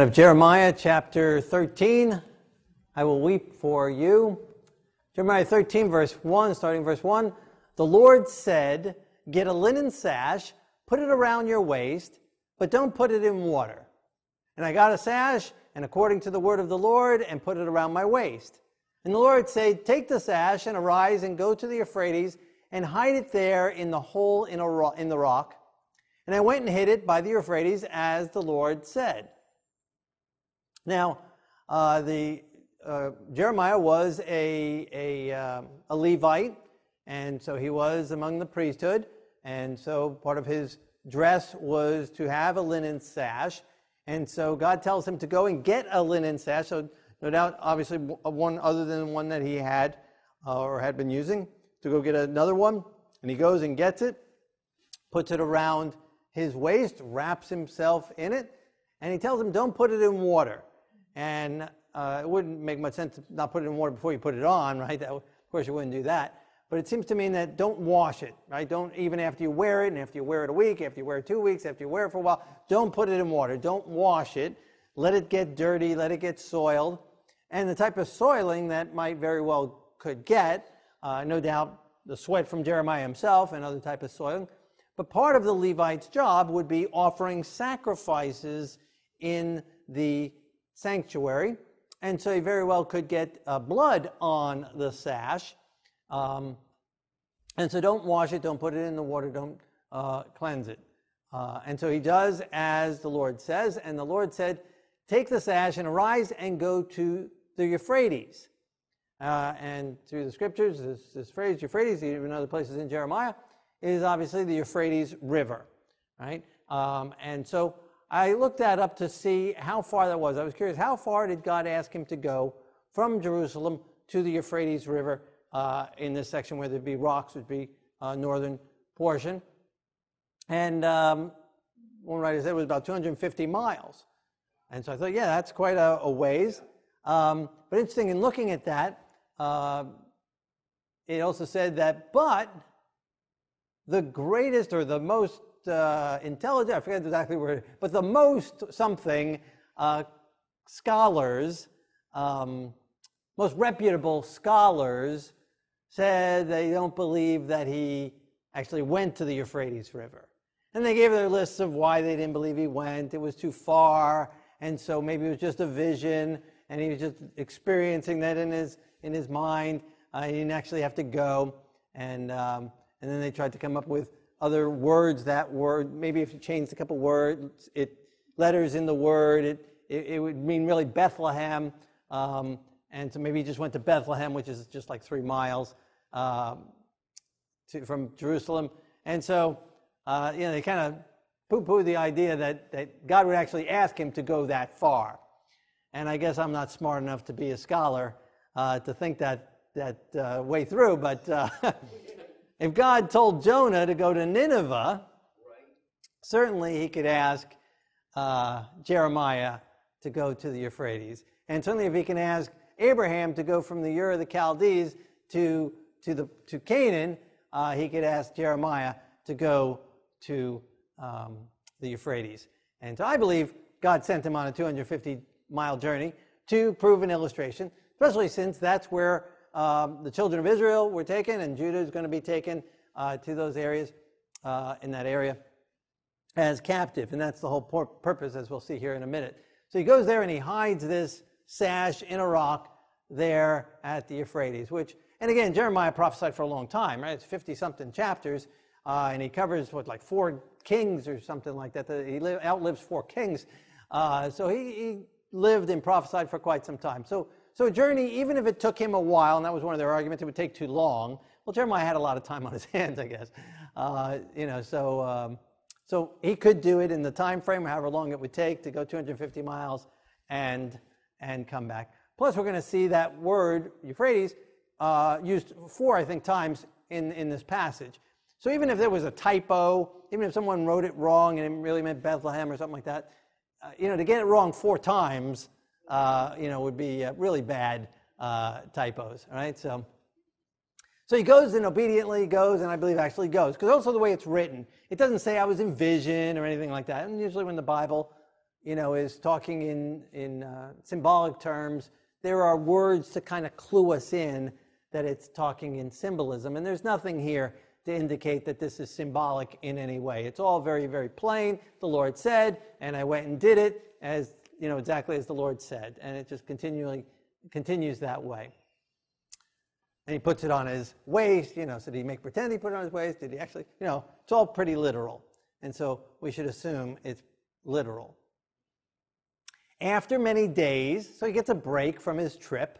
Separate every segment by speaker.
Speaker 1: Out of Jeremiah chapter 13, I will weep for you. Jeremiah 13, verse 1, starting verse 1. The Lord said, Get a linen sash, put it around your waist, but don't put it in water. And I got a sash, and according to the word of the Lord, and put it around my waist. And the Lord said, Take the sash and arise and go to the Euphrates and hide it there in the hole in, a in the rock. And I went and hid it by the Euphrates as the Lord said. Now, uh, the uh, Jeremiah was a, a, uh, a Levite, and so he was among the priesthood, and so part of his dress was to have a linen sash. And so God tells him to go and get a linen sash. So, no doubt, obviously, one other than one that he had uh, or had been using, to go get another one. And he goes and gets it, puts it around his waist, wraps himself in it, and he tells him, Don't put it in water. And uh, it wouldn't make much sense to not put it in water before you put it on, right? That, of course, you wouldn't do that. But it seems to mean that don't wash it, right? Don't even after you wear it, and after you wear it a week, after you wear it two weeks, after you wear it for a while, don't put it in water. Don't wash it. Let it get dirty. Let it get soiled. And the type of soiling that might very well could get, uh, no doubt, the sweat from Jeremiah himself and other type of soiling. But part of the Levite's job would be offering sacrifices in the sanctuary. And so he very well could get uh, blood on the sash. Um, and so don't wash it, don't put it in the water, don't uh, cleanse it. Uh, and so he does as the Lord says. And the Lord said, Take the sash and arise and go to the Euphrates. Uh, and through the scriptures, this, this, phrase, Euphrates, even other places in Jeremiah, is obviously the Euphrates River, right? Um, and so I looked that up to see how far that was. I was curious, how far did God ask him to go from Jerusalem to the Euphrates River uh, in this section where there'd be rocks, would be uh, northern portion. And um, one writer said it was about 250 miles. And so I thought, yeah, that's quite a, a ways. Um, but interesting, in looking at that, uh, it also said that, but the greatest or the most uh, intelligent, I forget exactly where, but the most something uh, scholars, um, most reputable scholars, said they don't believe that he actually went to the Euphrates River. And they gave their lists of why they didn't believe he went. It was too far, and so maybe it was just a vision, and he was just experiencing that in his in his mind. Uh, he didn't actually have to go, and um, and then they tried to come up with other words that word. Maybe if you changed a couple words, it letters in the word, it, it, it would mean really Bethlehem. Um, and so maybe he just went to Bethlehem, which is just like three miles um, to, from Jerusalem. And so, uh, you know, they kind of poo-poo the idea that, that God would actually ask him to go that far. And I guess I'm not smart enough to be a scholar uh, to think that that uh, way through, but uh, If God told Jonah to go to Nineveh, certainly he could ask uh, Jeremiah to go to the Euphrates. And certainly if he can ask Abraham to go from the Ur of the Chaldees to, to, the, to Canaan, uh, he could ask Jeremiah to go to um, the Euphrates. And so I believe God sent him on a 250 mile journey to prove an illustration, especially since that's where um, the children of Israel were taken, and Judah is going to be taken uh, to those areas, uh, in that area, as captive. And that's the whole purpose, as we'll see here in a minute. So he goes there and he hides this sash in a rock there at the Euphrates, which, and again, Jeremiah prophesied for a long time, right? It's 50 something chapters, uh, and he covers what, like four kings or something like that. He outlives four kings. Uh, so he, he lived and prophesied for quite some time. So so a journey, even if it took him a while, and that was one of their arguments, it would take too long. Well, Jeremiah had a lot of time on his hands, I guess. Uh, you know, so um, so he could do it in the time frame, however long it would take to go 250 miles and and come back. Plus, we're going to see that word Euphrates uh, used four, I think, times in in this passage. So even if there was a typo, even if someone wrote it wrong and it really meant Bethlehem or something like that, uh, you know, to get it wrong four times uh, you know, would be uh, really bad uh, typos, right? So, so he goes and obediently goes, and I believe actually goes, because also the way it's written, it doesn't say I was in vision or anything like that. And usually when the Bible you know, is talking in, in uh, symbolic terms, there are words to kind of clue us in that it's talking in symbolism. And there's nothing here to indicate that this is symbolic in any way. It's all very, very plain. The Lord said, and I went and did it as, you know, exactly as the Lord said. And it just continually continues that way. And he puts it on his waist, you know, so did he make pretend he put it on his waist? Did he actually, you know, it's all pretty literal. And so we should assume it's literal. After many days, so he gets a break from his trip.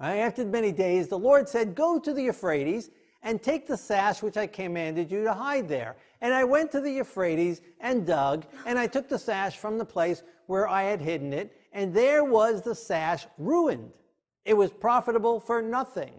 Speaker 1: Right? After many days, the Lord said, Go to the Euphrates and take the sash which I commanded you to hide there. And I went to the Euphrates and dug, and I took the sash from the place where I had hidden it, and there was the sash ruined. It was profitable for nothing.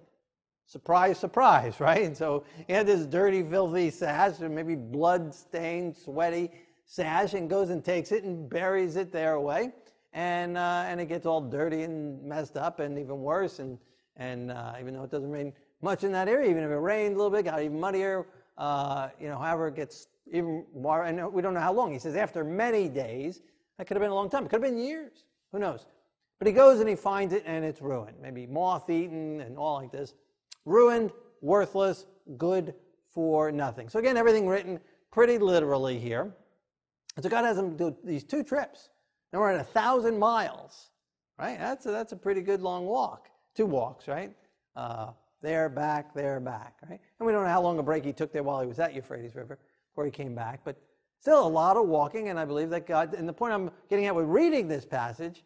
Speaker 1: Surprise, surprise, right? And so he had this dirty, filthy sash, or maybe blood stained, sweaty sash, and goes and takes it and buries it there away and uh, and it gets all dirty and messed up, and even worse. And and uh, even though it doesn't rain much in that area, even if it rained a little bit, got even muddier. Uh, you know, however, it gets even more. And we don't know how long. He says after many days. That could have been a long time. It could have been years. Who knows? But he goes and he finds it, and it's ruined. Maybe moth eaten and all like this. Ruined, worthless, good for nothing. So again, everything written pretty literally here. And so God has him do these two trips. And we're at a thousand miles, right? That's a, that's a pretty good long walk. Two walks, right? Uh, there, back, there, back, right? And we don't know how long a break he took there while he was at Euphrates River before he came back, but still a lot of walking. And I believe that God, and the point I'm getting at with reading this passage,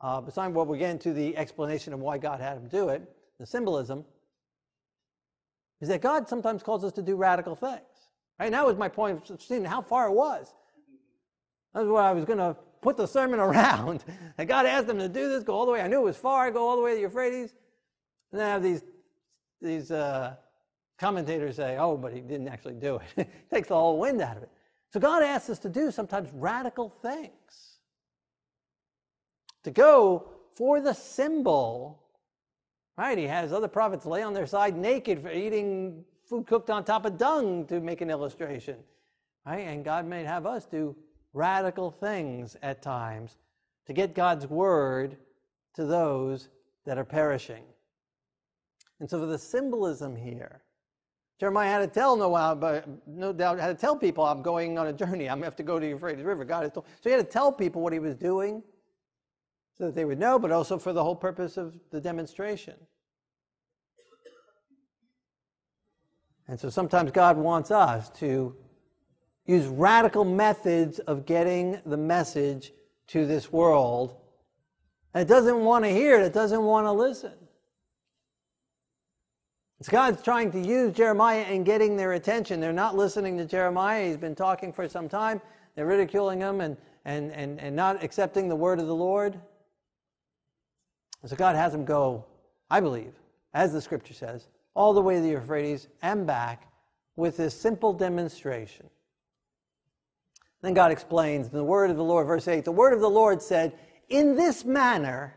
Speaker 1: uh, besides what we get into the explanation of why God had him do it, the symbolism, is that God sometimes calls us to do radical things. Right? now is my point of seeing how far it was. That's what I was going to put the sermon around. And God asked them to do this, go all the way. I knew it was far, go all the way to the Euphrates. And then I have these, these uh, commentators say, oh, but he didn't actually do it. it takes the whole wind out of it. So God asks us to do sometimes radical things. To go for the symbol, right? He has other prophets lay on their side naked for eating food cooked on top of dung to make an illustration, right? And God may have us do radical things at times to get God's word to those that are perishing. And so, the symbolism here, Jeremiah had to tell Noah, but no doubt had to tell people, I'm going on a journey. I'm going to have to go to the Euphrates River. God has told. So he had to tell people what he was doing so that they would know, but also for the whole purpose of the demonstration. And so sometimes God wants us to use radical methods of getting the message to this world. And it doesn't want to hear it, it doesn't want to listen. It's God's trying to use Jeremiah and getting their attention. They're not listening to Jeremiah. He's been talking for some time. They're ridiculing him and, and, and, and not accepting the word of the Lord. so God has him go, I believe, as the scripture says, all the way to the Euphrates and back with this simple demonstration. Then God explains the word of the Lord, verse 8 the word of the Lord said, In this manner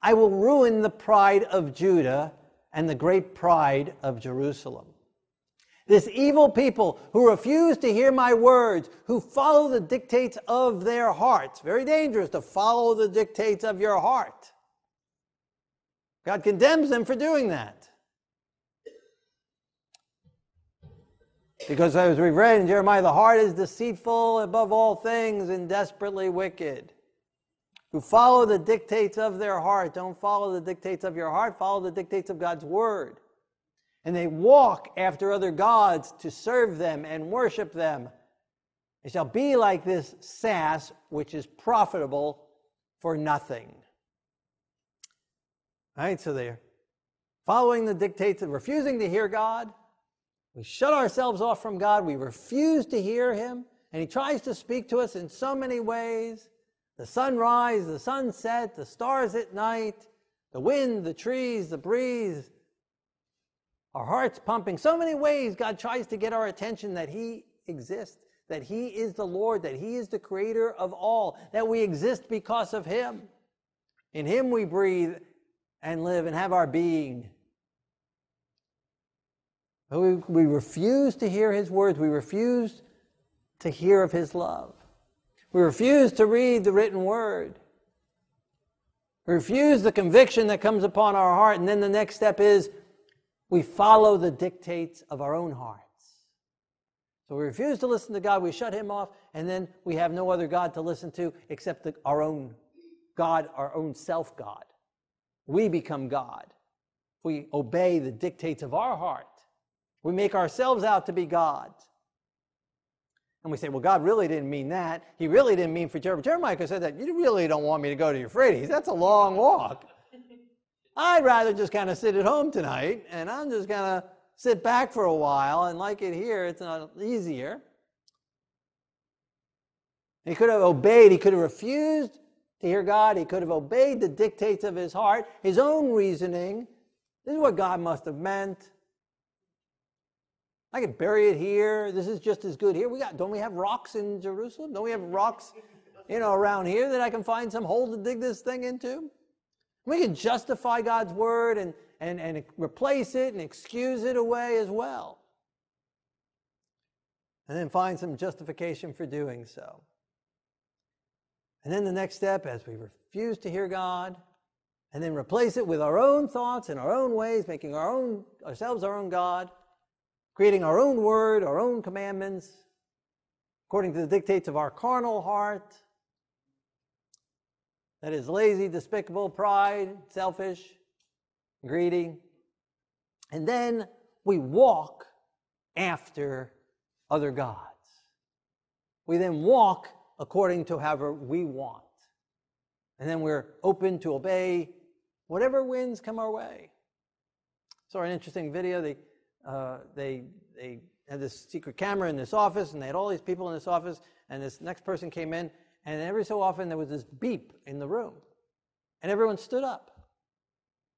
Speaker 1: I will ruin the pride of Judah and the great pride of Jerusalem. This evil people who refuse to hear my words, who follow the dictates of their hearts. Very dangerous to follow the dictates of your heart. God condemns them for doing that. Because as we've read in Jeremiah, the heart is deceitful above all things and desperately wicked. Who follow the dictates of their heart. Don't follow the dictates of your heart, follow the dictates of God's word. And they walk after other gods to serve them and worship them. It shall be like this sash, which is profitable for nothing. All right, so they're following the dictates of refusing to hear God we shut ourselves off from God. We refuse to hear Him. And He tries to speak to us in so many ways the sunrise, the sunset, the stars at night, the wind, the trees, the breeze, our hearts pumping. So many ways God tries to get our attention that He exists, that He is the Lord, that He is the creator of all, that we exist because of Him. In Him we breathe and live and have our being. We, we refuse to hear his words. We refuse to hear of his love. We refuse to read the written word. We refuse the conviction that comes upon our heart. And then the next step is we follow the dictates of our own hearts. So we refuse to listen to God, we shut him off, and then we have no other God to listen to except the, our own God, our own self God. We become God. We obey the dictates of our heart. We make ourselves out to be gods. And we say, well, God really didn't mean that. He really didn't mean for Jeremiah. Jeremiah could have said that. You really don't want me to go to Euphrates. That's a long walk. I'd rather just kind of sit at home tonight and I'm just going to sit back for a while and like it here, it's not easier. He could have obeyed, he could have refused to hear God, he could have obeyed the dictates of his heart, his own reasoning. This is what God must have meant. I could bury it here. This is just as good here. We got don't we have rocks in Jerusalem? Don't we have rocks, you know, around here that I can find some hole to dig this thing into? We can justify God's word and, and, and replace it and excuse it away as well. And then find some justification for doing so. And then the next step, as we refuse to hear God, and then replace it with our own thoughts and our own ways, making our own ourselves our own God, creating our own word, our own commandments, according to the dictates of our carnal heart, that is lazy, despicable, pride, selfish, greedy. And then we walk after other gods. We then walk according to however we want. And then we're open to obey whatever winds come our way. Saw an interesting video. They, uh, they, they had this secret camera in this office, and they had all these people in this office, and this next person came in, and every so often there was this beep in the room. And everyone stood up.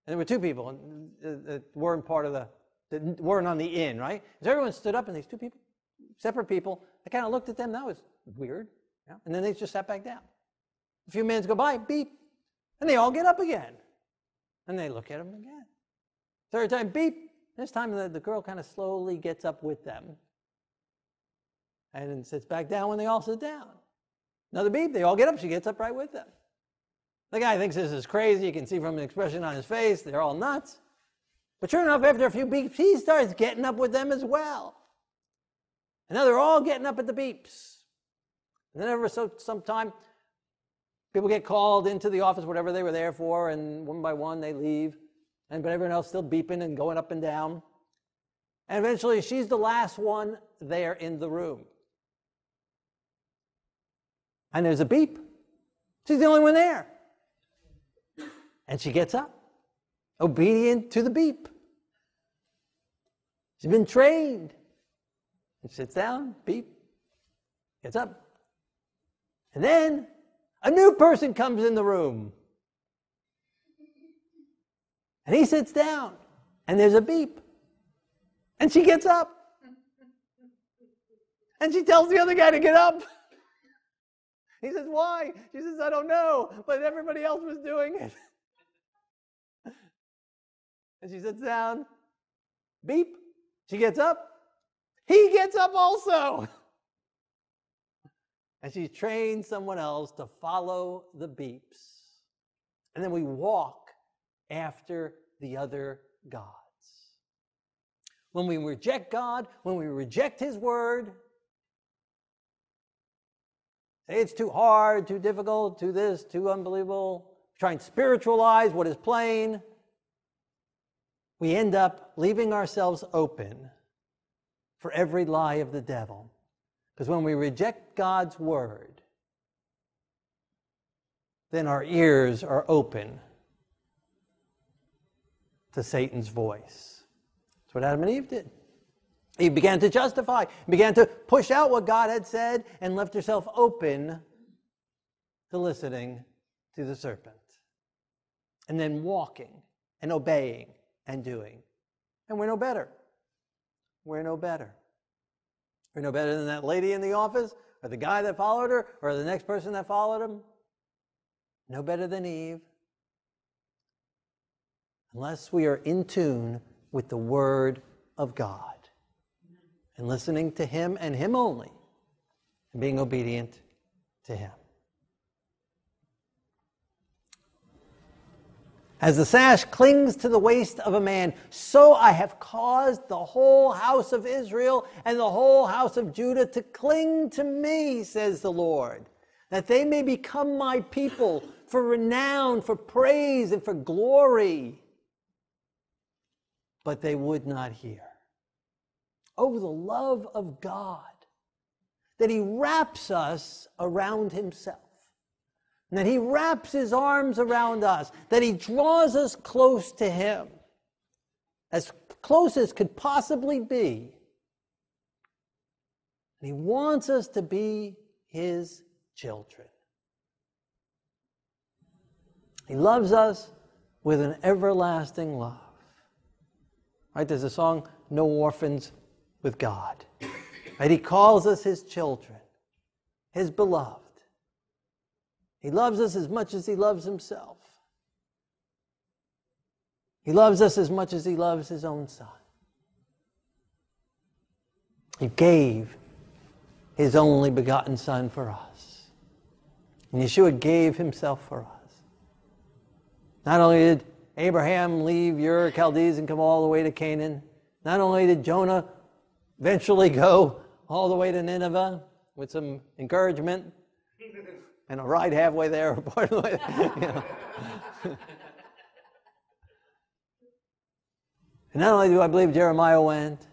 Speaker 1: And there were two people that weren't part of the, that weren't on the inn, right? So everyone stood up, and these two people, separate people, I kind of looked at them. That was weird. Yeah? And then they just sat back down. A few minutes go by, beep. And they all get up again. And they look at them again. Third time, beep. This time the, the girl kind of slowly gets up with them and then sits back down when they all sit down. Another beep, they all get up. She gets up right with them. The guy thinks this is crazy. You can see from the expression on his face, they're all nuts. But sure enough, after a few beeps, he starts getting up with them as well. And now they're all getting up at the beeps. And then over so, some time, people get called into the office, whatever they were there for, and one by one they leave. And but everyone else still beeping and going up and down. And eventually she's the last one there in the room and there's a beep. She's the only one there. And she gets up, obedient to the beep. She's been trained. She sits down, beep, gets up. And then a new person comes in the room. And he sits down, and there's a beep. And she gets up. And she tells the other guy to get up. He says, Why? She says, I don't know, but everybody else was doing it. and she sits down, beep. She gets up. He gets up also. and she trains someone else to follow the beeps. And then we walk after the other gods. When we reject God, when we reject His word, Say it's too hard, too difficult, too this, too unbelievable. Try and spiritualize what is plain. We end up leaving ourselves open for every lie of the devil. Because when we reject God's word, then our ears are open to Satan's voice. That's what Adam and Eve did. He began to justify, began to push out what God had said, and left herself open to listening to the serpent. And then walking and obeying and doing. And we're no better. We're no better. We're no better than that lady in the office, or the guy that followed her, or the next person that followed him. No better than Eve. Unless we are in tune with the Word of God and listening to Him and Him only, and being obedient to him. As the sash clings to the waist of a man, so I have caused the whole house of Israel and the whole house of Judah to cling to me, says the Lord, that they may become my people for renown, for praise, and for glory. But they would not hear. Oh, the love of God, that He wraps us around Himself that he wraps his arms around us, that he draws us close to him, as close as could possibly be. And he wants us to be his children. He loves us with an everlasting love. Right? There's a song, No Orphans with God. Right? He calls us his children, his beloved. He loves us as much as he loves himself. He loves us as much as he loves his own son. He gave his only begotten son for us. And Yeshua gave himself for us. Not only did Abraham leave Ur Chaldees and come all the way to Canaan, not only did Jonah eventually go all the way to Nineveh with some encouragement, and a ride halfway there part of the way. You know. and not only do I believe Jeremiah went,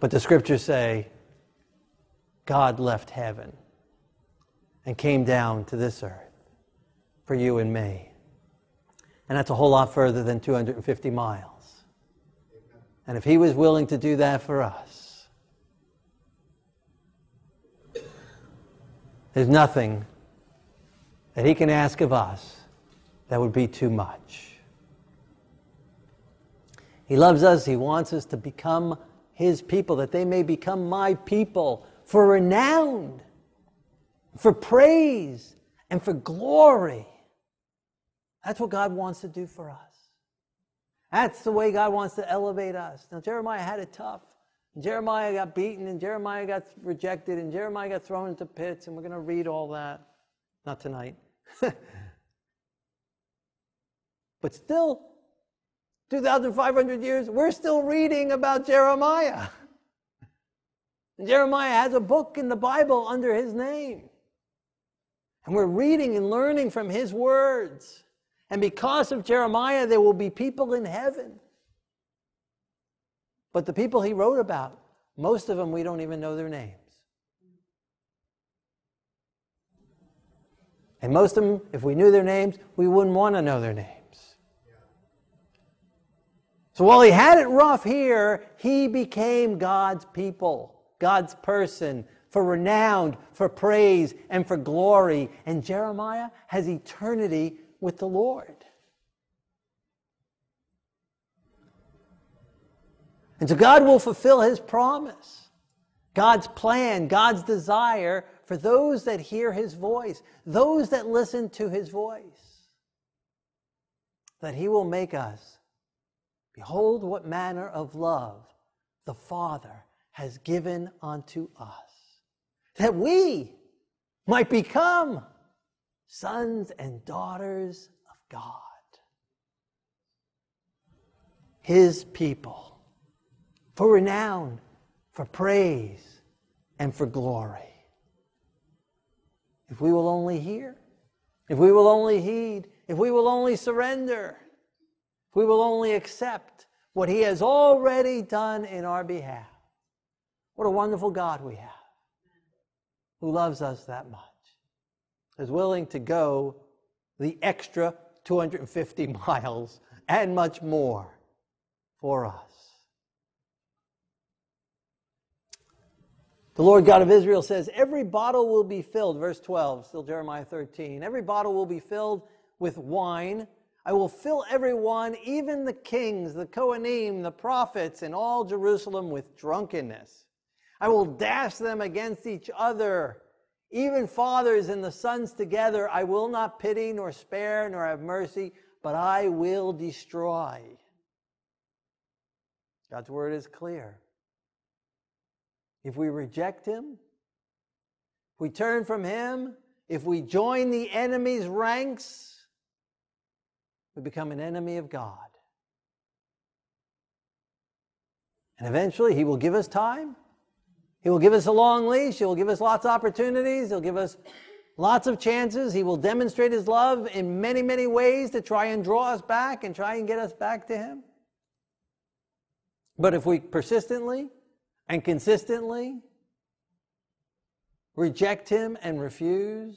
Speaker 1: but the scriptures say God left heaven and came down to this earth for you and me. And that's a whole lot further than 250 miles. And if he was willing to do that for us, There's nothing that He can ask of us that would be too much. He loves us, He wants us to become His people, that they may become my people for renown, for praise, and for glory. That's what God wants to do for us. That's the way God wants to elevate us. Now, Jeremiah had it tough. Jeremiah got beaten, and Jeremiah got rejected, and Jeremiah got thrown into pits, and we're going to read all that. Not tonight. but still, 2,500 years, we're still reading about Jeremiah. And Jeremiah has a book in the Bible under his name. And we're reading and learning from his words. And because of Jeremiah, there will be people in heaven but the people he wrote about, most of them we don't even know their names. And most of them, if we knew their names, we wouldn't want to know their names. So while he had it rough here, he became God's people, God's person, for renown, for praise, and for glory. And Jeremiah has eternity with the Lord. And so God will fulfill his promise, God's plan, God's desire for those that hear his voice, those that listen to his voice. That he will make us behold what manner of love the Father has given unto us, that we might become sons and daughters of God, his people for renown, for praise, and for glory. If we will only hear, if we will only heed, if we will only surrender, if we will only accept what He has already done in our behalf. What a wonderful God we have who loves us that much, is willing to go the extra 250 miles and much more for us. The Lord God of Israel says, Every bottle will be filled, verse 12, still Jeremiah 13. Every bottle will be filled with wine. I will fill everyone, even the kings, the Kohanim, the prophets, and all Jerusalem with drunkenness. I will dash them against each other, even fathers and the sons together. I will not pity, nor spare, nor have mercy, but I will destroy. God's word is clear. If we reject him, if we turn from Him, if we join the enemy's ranks, we become an enemy of God. And eventually, He will give us time. He will give us a long leash. He will give us lots of opportunities. He'll give us lots of chances. He will demonstrate His love in many, many ways to try and draw us back and try and get us back to Him. But if we persistently and consistently reject Him and refuse,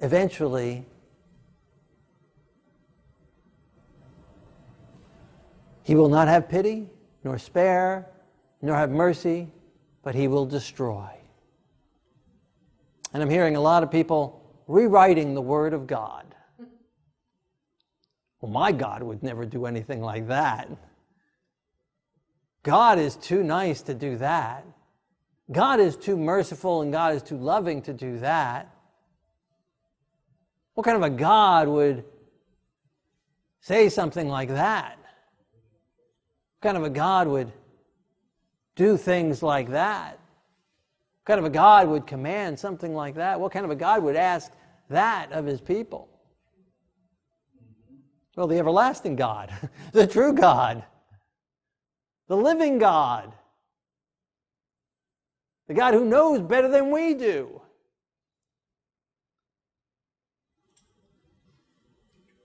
Speaker 1: eventually He will not have pity, nor spare, nor have mercy, but He will destroy. And I'm hearing a lot of people rewriting the Word of God. Well, my God would never do anything like that. God is too nice to do that. God is too merciful and God is too loving to do that. What kind of a God would say something like that? Kind of a God would do things like that? What kind of a God would command something like that? What kind of a God would ask that of his people? Well, the everlasting God, the true God, the living God, the God who knows better than we do.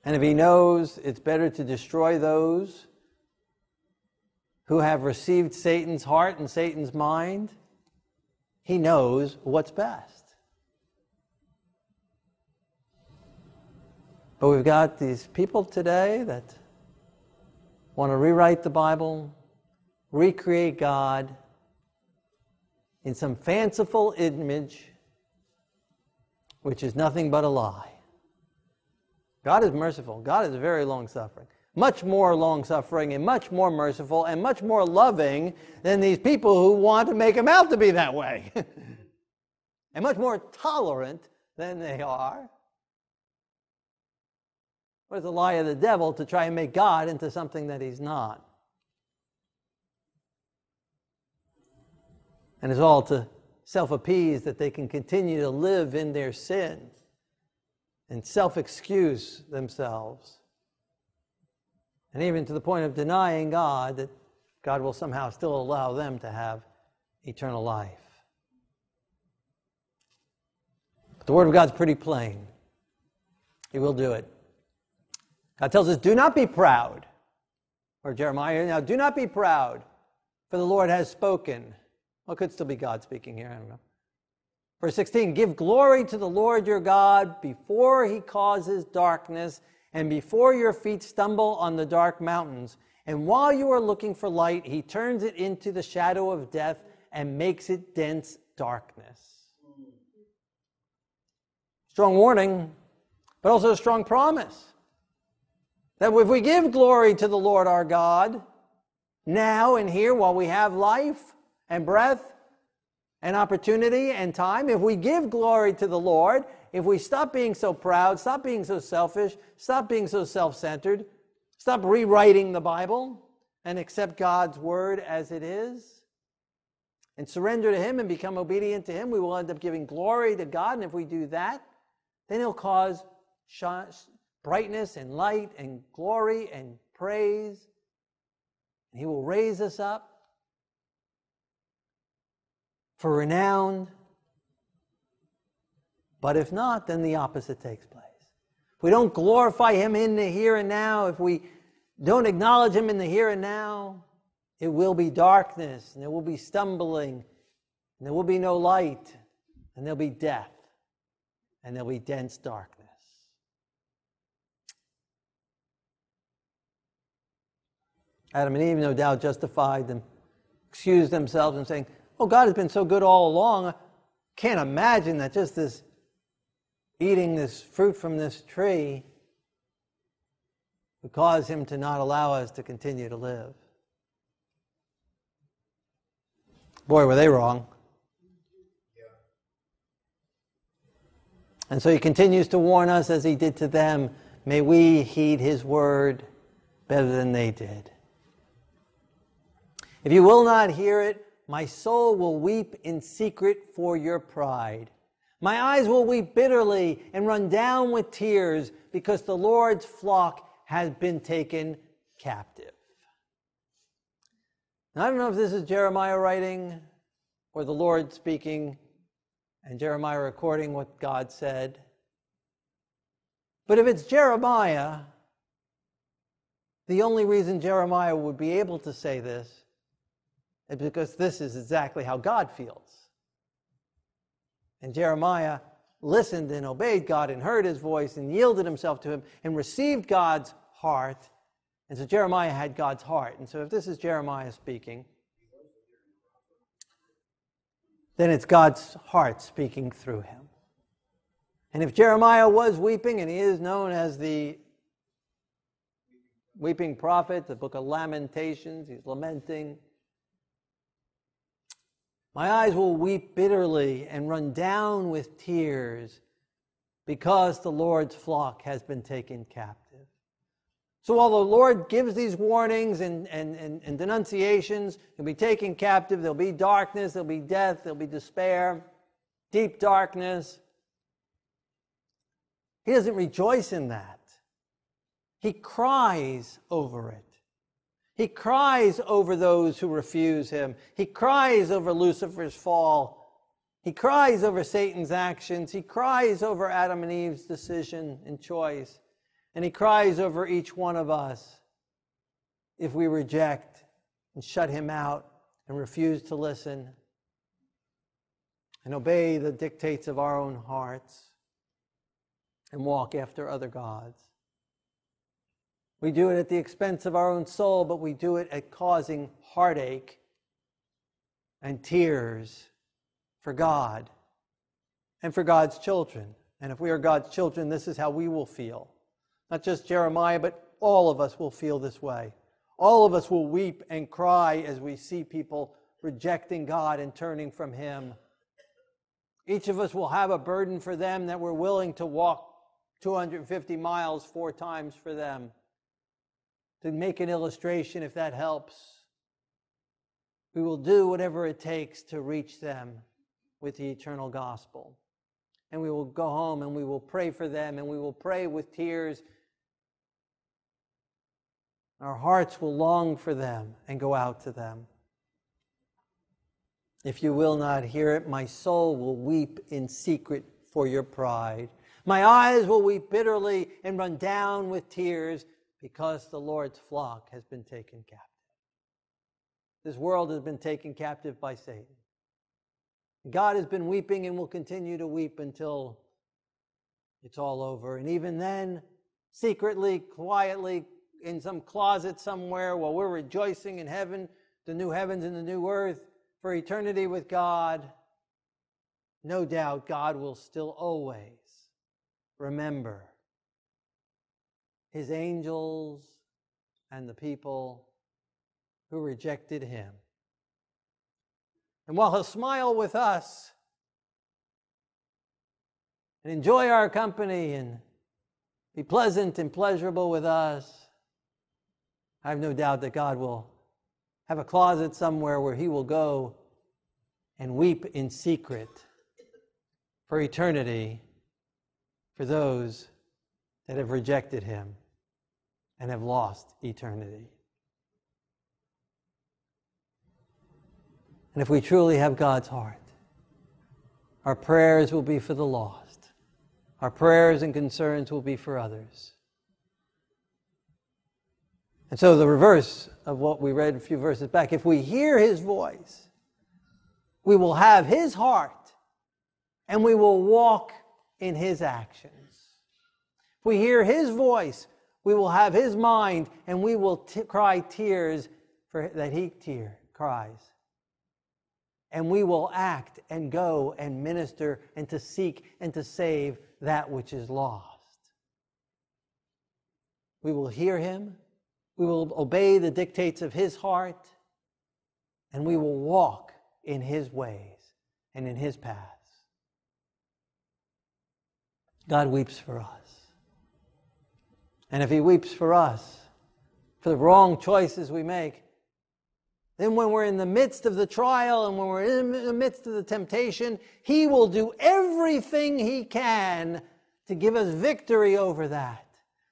Speaker 1: And if he knows it's better to destroy those who have received Satan's heart and Satan's mind, he knows what's best. But we've got these people today that want to rewrite the Bible, recreate God in some fanciful image, which is nothing but a lie. God is merciful. God is very long suffering. Much more long suffering and much more merciful and much more loving than these people who want to make him out to be that way. and much more tolerant than they are. What is the lie of the devil to try and make God into something that he's not? And it's all to self appease that they can continue to live in their sin and self excuse themselves. And even to the point of denying God that God will somehow still allow them to have eternal life. But the Word of God's pretty plain. He will do it. God tells us, do not be proud. Or Jeremiah, now do not be proud, for the Lord has spoken. Well, could still be God speaking here, I don't know. Verse 16, give glory to the Lord your God before he causes darkness and before your feet stumble on the dark mountains. And while you are looking for light, he turns it into the shadow of death and makes it dense darkness. Strong warning, but also a strong promise. That if we give glory to the Lord our God, now and here while we have life and breath and opportunity and time, if we give glory to the Lord, if we stop being so proud, stop being so selfish, stop being so self centered, stop rewriting the Bible, and accept God's word as it is, and surrender to Him and become obedient to Him, we will end up giving glory to God. And if we do that, then He'll cause brightness and light and glory and praise. He will raise us up for renown. But if not, then the opposite takes place. If we don't glorify Him in the here and now, if we don't acknowledge Him in the here and now, it will be darkness, and there will be stumbling, and there will be no light, and there'll be death, and there'll be dense darkness. Adam and Eve, no doubt, justified them, excused themselves and saying, Oh, God has been so good all along. I can't imagine that just this eating this fruit from this tree would cause him to not allow us to continue to live. Boy, were they wrong. And so he continues to warn us as he did to them may we heed his word better than they did. If you will not hear it, My soul will weep in secret for your pride. My eyes will weep bitterly and run down with tears because the Lord's flock has been taken captive. Now, I don't know if this is Jeremiah writing or the Lord speaking and Jeremiah recording what God said. But if it's Jeremiah, the only reason Jeremiah would be able to say this is because this is exactly how God feels. And Jeremiah listened and obeyed God and heard his voice and yielded himself to him and received God's heart. And so Jeremiah had God's heart. And so if this is Jeremiah speaking, then it's God's heart speaking through him. And if Jeremiah was weeping, and he is known as the weeping prophet, the book of Lamentations, he's lamenting. My eyes will weep bitterly and run down with tears because the Lord's flock has been taken captive. So while the Lord gives these warnings and, and, and, and denunciations, you'll be taken captive, there'll be darkness, there'll be death, there'll be despair, deep darkness. He doesn't rejoice in that. He cries over it. He cries over those who refuse him. He cries over Lucifer's fall. He cries over Satan's actions. He cries over Adam and Eve's decision and choice. And he cries over each one of us if we reject and shut him out and refuse to listen and obey the dictates of our own hearts and walk after other gods. We do it at the expense of our own soul, but we do it at causing heartache and tears for God and for God's children. And if we are God's children, this is how we will feel. Not just Jeremiah, but all of us will feel this way. All of us will weep and cry as we see people rejecting God and turning from Him. Each of us will have a burden for them that we're willing to walk 250 miles four times for them. To make an illustration, if that helps, we will do whatever it takes to reach them with the eternal gospel. And we will go home and we will pray for them and we will pray with tears our hearts will long for them and go out to them. If you will not hear it, my soul will weep in secret for your pride. My eyes will weep bitterly and run down with tears because the Lord's flock has been taken captive. This world has been taken captive by Satan. God has been weeping and will continue to weep until it's all over. And even then, secretly, quietly, in some closet somewhere while we're rejoicing in heaven, the new heavens and the new earth, for eternity with God, no doubt God will still always remember his angels and the people who rejected him. And while he'll smile with us and enjoy our company and be pleasant and pleasurable with us, I have no doubt that God will have a closet somewhere where He will go and weep in secret for eternity for those that have rejected Him and have lost eternity. And if we truly have God's heart, our prayers will be for the lost. Our prayers and concerns will be for others. And so the reverse of what we read a few verses back if we hear his voice, we will have his heart and we will walk in his actions. If we hear his voice, we will have his mind and we will t- cry tears for that he tear cries. And we will act and go and minister and to seek and to save that which is lost. We will hear him we will obey the dictates of His heart, and we will walk in His ways and in His paths. God weeps for us. And if He weeps for us, for the wrong choices we make, then when we're in the midst of the trial and when we're in the midst of the temptation, He will do everything He can to give us victory over that,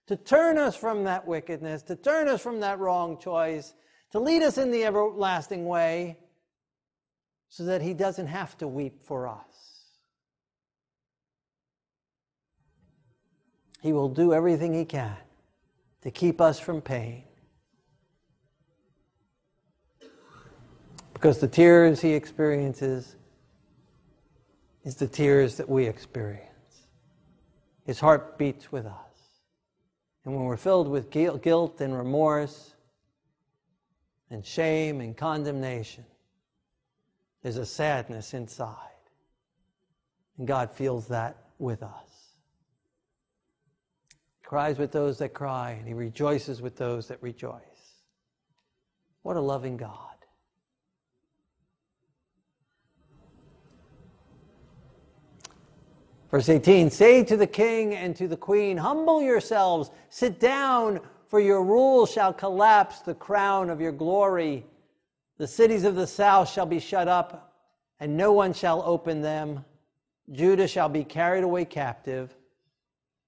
Speaker 1: to turn us from that wickedness, to turn us from that wrong choice, to lead us in the everlasting way, so that He doesn't have to weep for us. He will do everything He can to keep us from pain. Because the tears he experiences is the tears that we experience. His heart beats with us. And when we're filled with guilt and remorse and shame and condemnation, there's a sadness inside. And God feels that with us. Cries with those that cry, and He rejoices with those that rejoice. What a loving God. Verse 18 Say to the king and to the queen, Humble yourselves, sit down, for your rule shall collapse the crown of your glory. The cities of the south shall be shut up, and no one shall open them. Judah shall be carried away captive,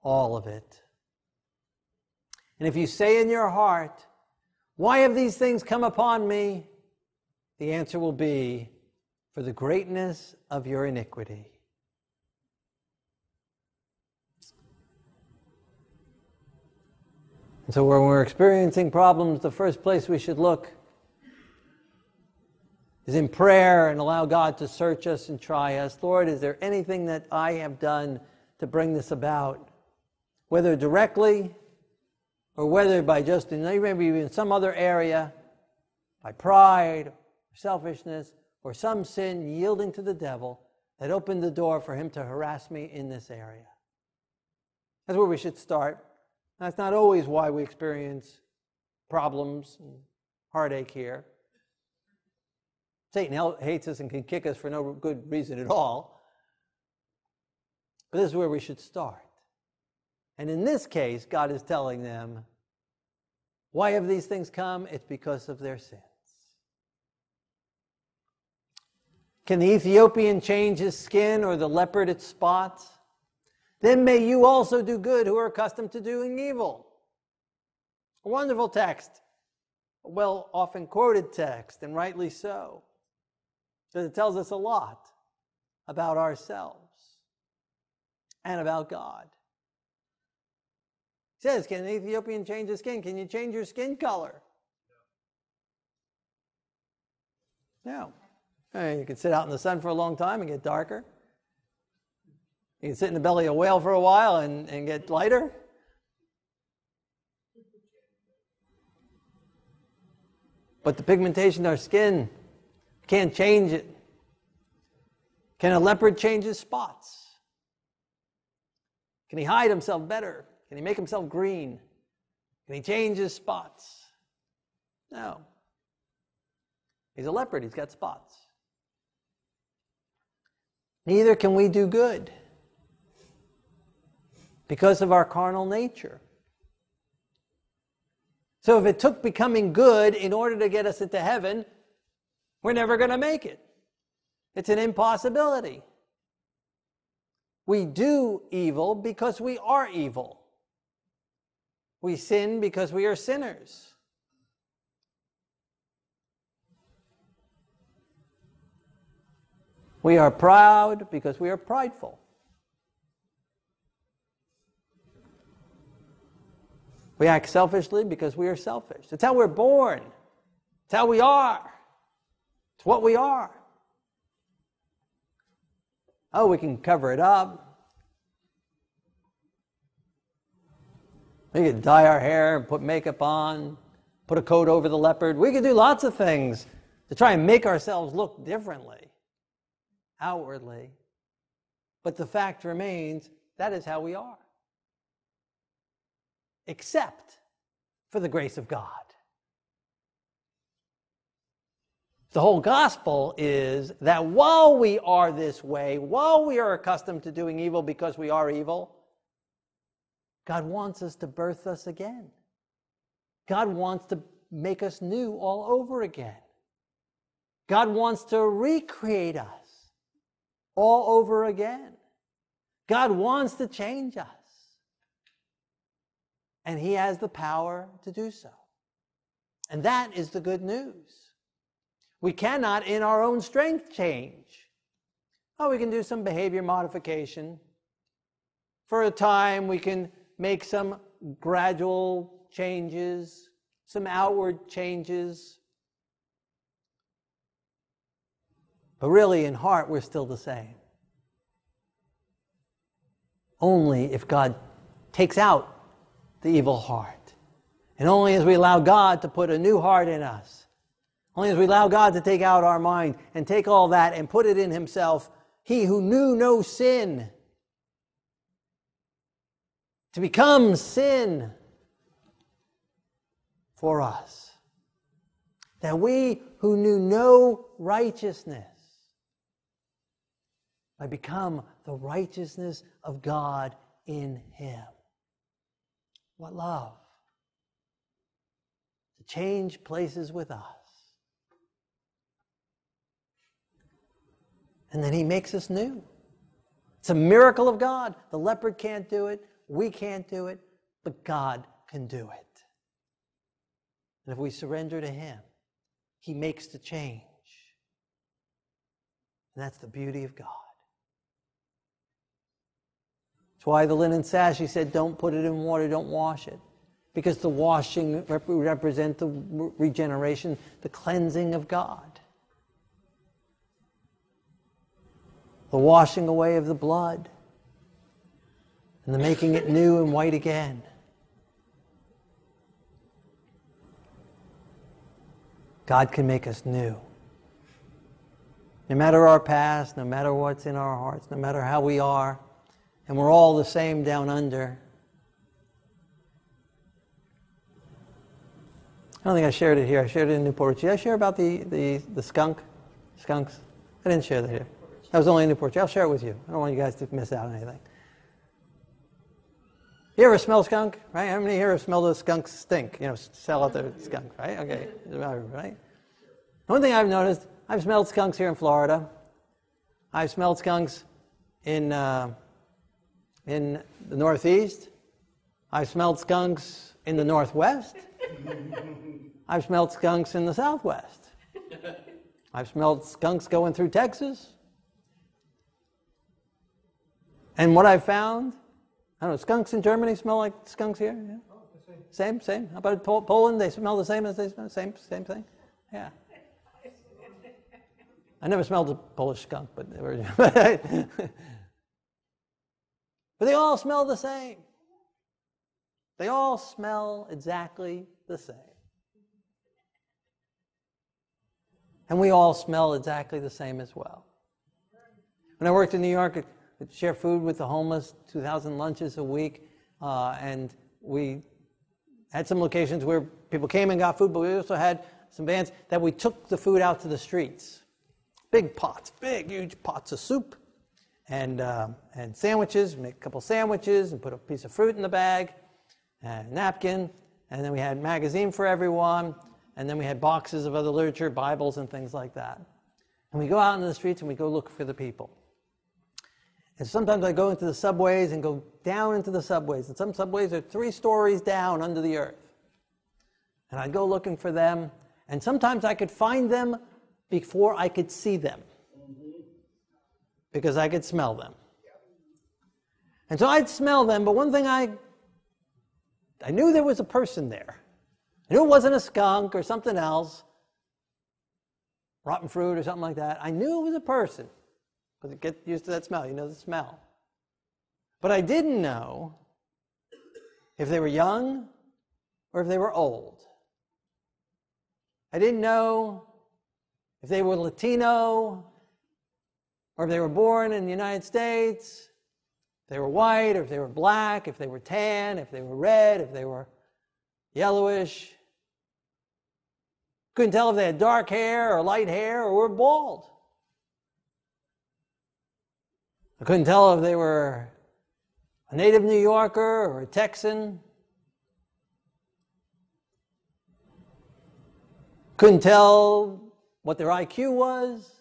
Speaker 1: all of it. And if you say in your heart, Why have these things come upon me? The answer will be, For the greatness of your iniquity. And so, when we're experiencing problems, the first place we should look is in prayer and allow God to search us and try us. Lord, is there anything that I have done to bring this about? Whether directly or whether by just in maybe in some other area, by pride, selfishness, or some sin yielding to the devil that opened the door for him to harass me in this area. That's where we should start. That's not always why we experience problems and heartache here. Satan hates us and can kick us for no good reason at all. But this is where we should start. And in this case, God is telling them, why have these things come? It's because of their sins. Can the Ethiopian change his skin or the leopard its spots? Then may you also do good who are accustomed to doing evil. A wonderful text, a well often quoted text, and rightly so, because it tells us a lot about ourselves and about God. Says, Can an Ethiopian change his skin? Can you change your skin color? No. You can sit out in the sun for a long time and get darker. You can sit in the belly of a whale for a while and, and get lighter. But the pigmentation of our skin can't change it. Can a leopard change his spots? Can he hide himself better? Can he make himself green? Can he change his spots? No. He's a leopard, he's got spots. Neither can we do good because of our carnal nature. So if it took becoming good in order to get us into heaven, we're never going to make it. It's an impossibility. We do evil because we are evil. We sin because we are sinners. We are proud because we are prideful. We act selfishly because we are selfish. It's how we're born. It's how we are. It's what we are. Oh, we can cover it up. We can dye our hair put makeup on, put a coat over the leopard. We can do lots of things to try and make ourselves look differently, outwardly. But the fact remains that is how we are except for the grace of God. The whole gospel is that while we are this way, while we are accustomed to doing evil because we are evil, God wants us to birth us again. God wants to make us new all over again. God wants to recreate us all over again. God wants to change us. And He has the power to do so. And that is the good news. We cannot, in our own strength, change. Oh, we can do some behavior modification. For a time, we can make some gradual changes, some outward changes. But really, in heart, we're still the same. Only if God takes out the evil heart. And only as we allow God to put a new heart in us, only as we allow God to take out our mind and take all that and put it in Himself, He who knew no sin, to become sin for us. That we who knew no righteousness might become the righteousness of God in Him. What love! To change places with us. And then He makes us new. It's a miracle of God. The leopard can't do it. We can't do it, but God can do it. And if we surrender to Him, He makes the change. And that's the beauty of God. That's why the linen sash, he said, don't put it in water, don't wash it. Because the washing rep- represent the regeneration, the cleansing of God. The washing away of the blood and the making it new and white again. God can make us new. No matter our past, no matter what's in our hearts, no matter how we are, and we're all the same down under. I don't think I shared it here. I shared it in Newport Did I share about the, the, the skunk? Skunks? I didn't share that here. That was only in Newport I'll share it with you. I don't want you guys to miss out on anything. You ever smell skunk? Right? How many here have smelled a skunk stink? You know, sell out the skunk, right? Okay, right? One thing I've noticed, I've smelled skunks here in Florida. I've smelled skunks in uh, in the Northeast. I've smelled skunks in the Northwest. I've smelled skunks in the Southwest. I've smelled skunks going through Texas. And what I've found I don't know, skunks in Germany smell like skunks here? Yeah? Same, same. How about Poland? They smell the same as they smell, same, same thing? Yeah. I never smelled a Polish skunk, but they were. but they all smell the same. They all smell exactly the same. And we all smell exactly the same as well. When I worked in New York, share food with the homeless, 2,000 lunches a week. Uh, and we had some locations where people came and got food, but we also had some vans that we took the food out to the streets. Big pots, big, huge pots of soup and, uh, and sandwiches. Make a couple sandwiches and put a piece of fruit in the bag, and napkin. And then we had magazine for everyone. And then we had boxes of other literature, Bibles, and things like that. And we go out into the streets and we go look for the people. And sometimes I go into the subways and go down into the subways. And some subways are three stories down under the earth. And I'd go looking for them. And sometimes I could find them before I could see them because I could smell them. And so I'd smell them, but one thing I I knew there was a person there. I knew it wasn't a skunk or something else, rotten fruit or something like that. I knew it was a person. Because get used to that smell. You know the smell. But I didn't know if they were young or if they were old. I didn't know if they were Latino or if they were born in the United States, if they were white or if they were black, if they were tan, if they were red, if they were yellowish. Couldn't tell if they had dark hair or light hair or were bald. I couldn't tell if they were a native New Yorker or a Texan. Couldn't tell what their IQ was.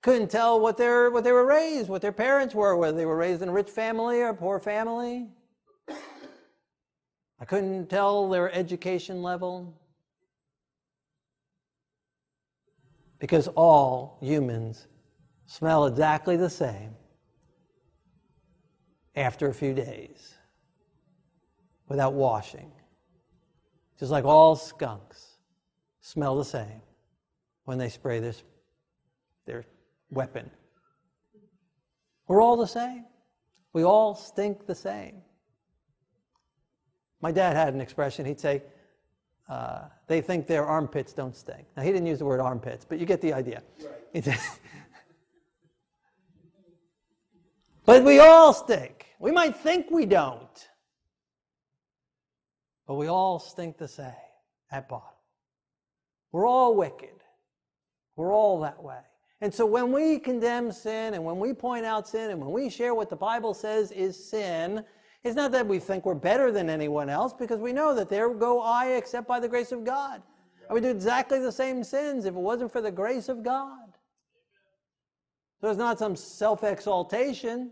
Speaker 1: Couldn't tell what, their, what they were raised, what their parents were, whether they were raised in a rich family or a poor family. I couldn't tell their education level. Because all humans smell exactly the same after a few days without washing. Just like all skunks smell the same when they spray this, their weapon. We're all the same. We all stink the same. My dad had an expression. He'd say, uh, they think their armpits don't stink. Now, he didn't use the word armpits, but you get the idea. Right. But we all stink. We might think we don't, but we all stink the same at bottom. We're all wicked. We're all that way. And so when we condemn sin and when we point out sin and when we share what the Bible says is sin, it's not that we think we're better than anyone else because we know that there go I except by the grace of God. I would do exactly the same sins if it wasn't for the grace of God. So it's not some self exaltation.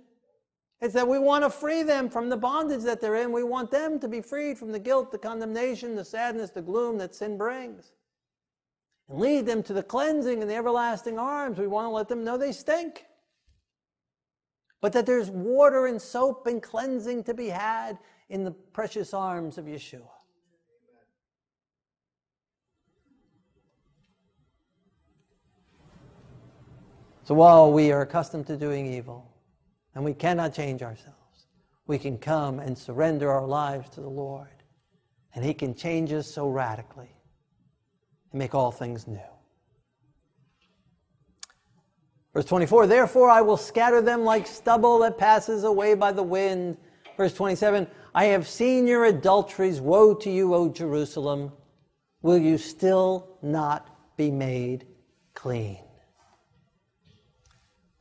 Speaker 1: It's that we want to free them from the bondage that they're in. We want them to be freed from the guilt, the condemnation, the sadness, the gloom that sin brings. And lead them to the cleansing and the everlasting arms. We want to let them know they stink but that there's water and soap and cleansing to be had in the precious arms of Yeshua. So while we are accustomed to doing evil and we cannot change ourselves, we can come and surrender our lives to the Lord, and He can change us so radically and make all things new. Verse 24, therefore I will scatter them like stubble that passes away by the wind. Verse 27, I have seen your adulteries. Woe to you, O Jerusalem. Will you still not be made clean?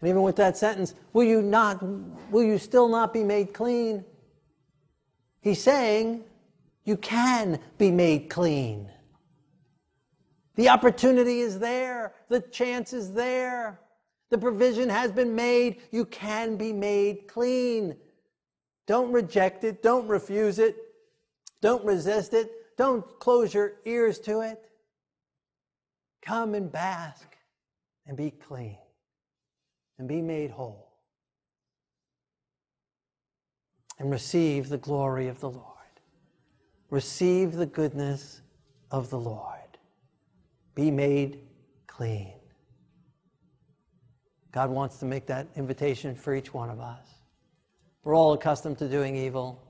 Speaker 1: And even with that sentence, will you not, will you still not be made clean? He's saying you can be made clean. The opportunity is there. The chance is there. The provision has been made. You can be made clean. Don't reject it. Don't refuse it. Don't resist it. Don't close your ears to it. Come and bask and be clean and be made whole and receive the glory of the Lord. Receive the goodness of the Lord. Be made clean. God wants to make that invitation for each one of us. We're all accustomed to doing evil.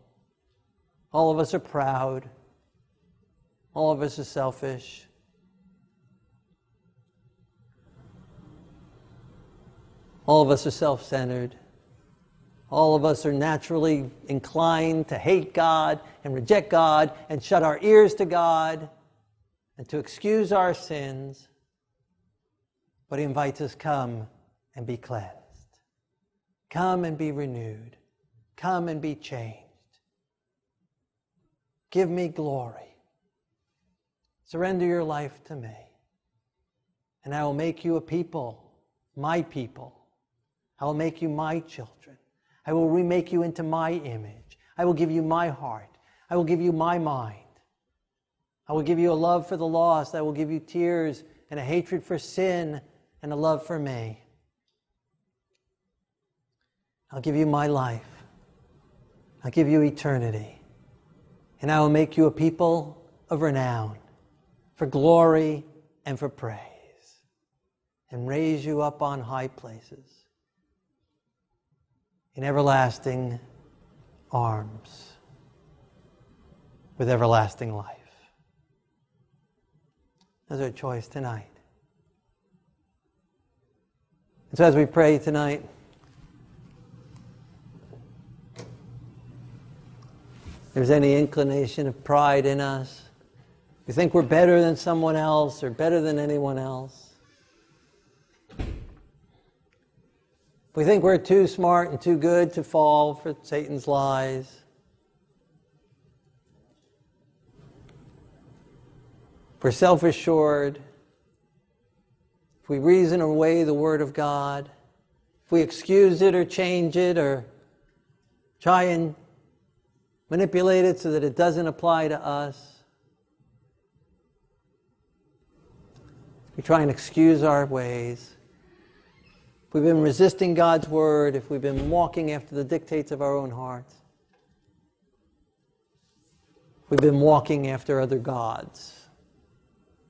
Speaker 1: All of us are proud. All of us are selfish. All of us are self centered. All of us are naturally inclined to hate God and reject God and shut our ears to God and to excuse our sins. But He invites us, come and be cleansed. Come and be renewed. Come and be changed. Give me glory. Surrender your life to me. And I will make you a people, my people. I will make you my children. I will remake you into my image. I will give you my heart. I will give you my mind. I will give you a love for the lost. I will give you tears and a hatred for sin and a love for me. I'll give you my life. I'll give you eternity. And I will make you a people of renown for glory and for praise and raise you up on high places in everlasting arms with everlasting life. That's our choice tonight. And so as we pray tonight, there's any inclination of pride in us, we think we're better than someone else or better than anyone else. We think we're too smart and too good to fall for Satan's lies. We're self assured. if we reason away the Word of God, if we excuse it or change it or try and manipulate it so that it doesn't apply to us, we try and excuse our ways, we've been resisting God's Word, if we've been walking after the dictates of our own hearts, we've been walking after other gods.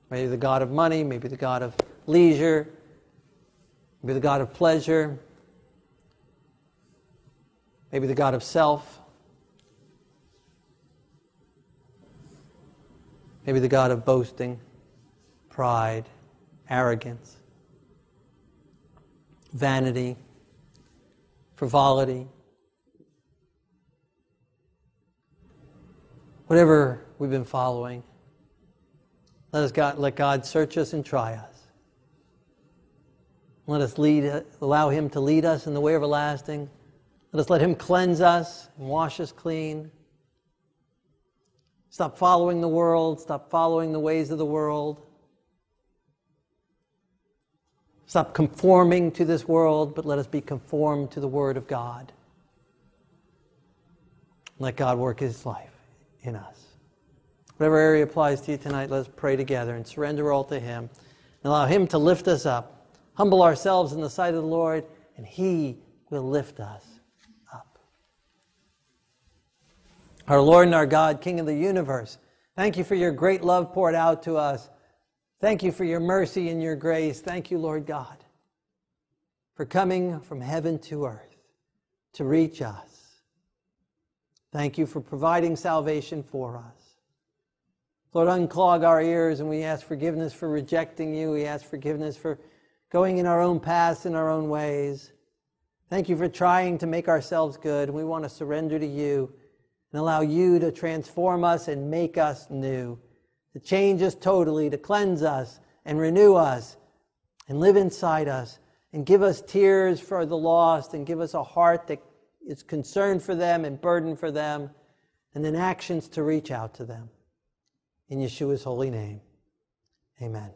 Speaker 1: Maybe the God of money, maybe the God of leisure, maybe the God of pleasure, maybe the God of self, maybe the God of boasting, pride, arrogance, vanity, frivolity. Whatever we've been following. Let us God, let God search us and try us. Let us lead, allow Him to lead us in the way everlasting. Let us let Him cleanse us and wash us clean. Stop following the world. Stop following the ways of the world. Stop conforming to this world, but let us be conformed to the Word of God. Let God work His life in us. Whatever area applies to you tonight, let's pray together and surrender all to Him and allow Him to lift us up. Humble ourselves in the sight of the Lord, and He will lift us up. Our Lord and our God, King of the universe, thank you for your great love poured out to us. Thank you for your mercy and your grace. Thank you, Lord God, for coming from heaven to earth to reach us. Thank you for providing salvation for us. Lord, unclog our ears and we ask forgiveness for rejecting you. We ask forgiveness for going in our own paths, in our own ways. Thank you for trying to make ourselves good. We want to surrender to you and allow you to transform us and make us new, to change us totally, to cleanse us and renew us and live inside us and give us tears for the lost and give us a heart that is concerned for them and burdened for them and then actions to reach out to them. In Yeshua's holy name, amen.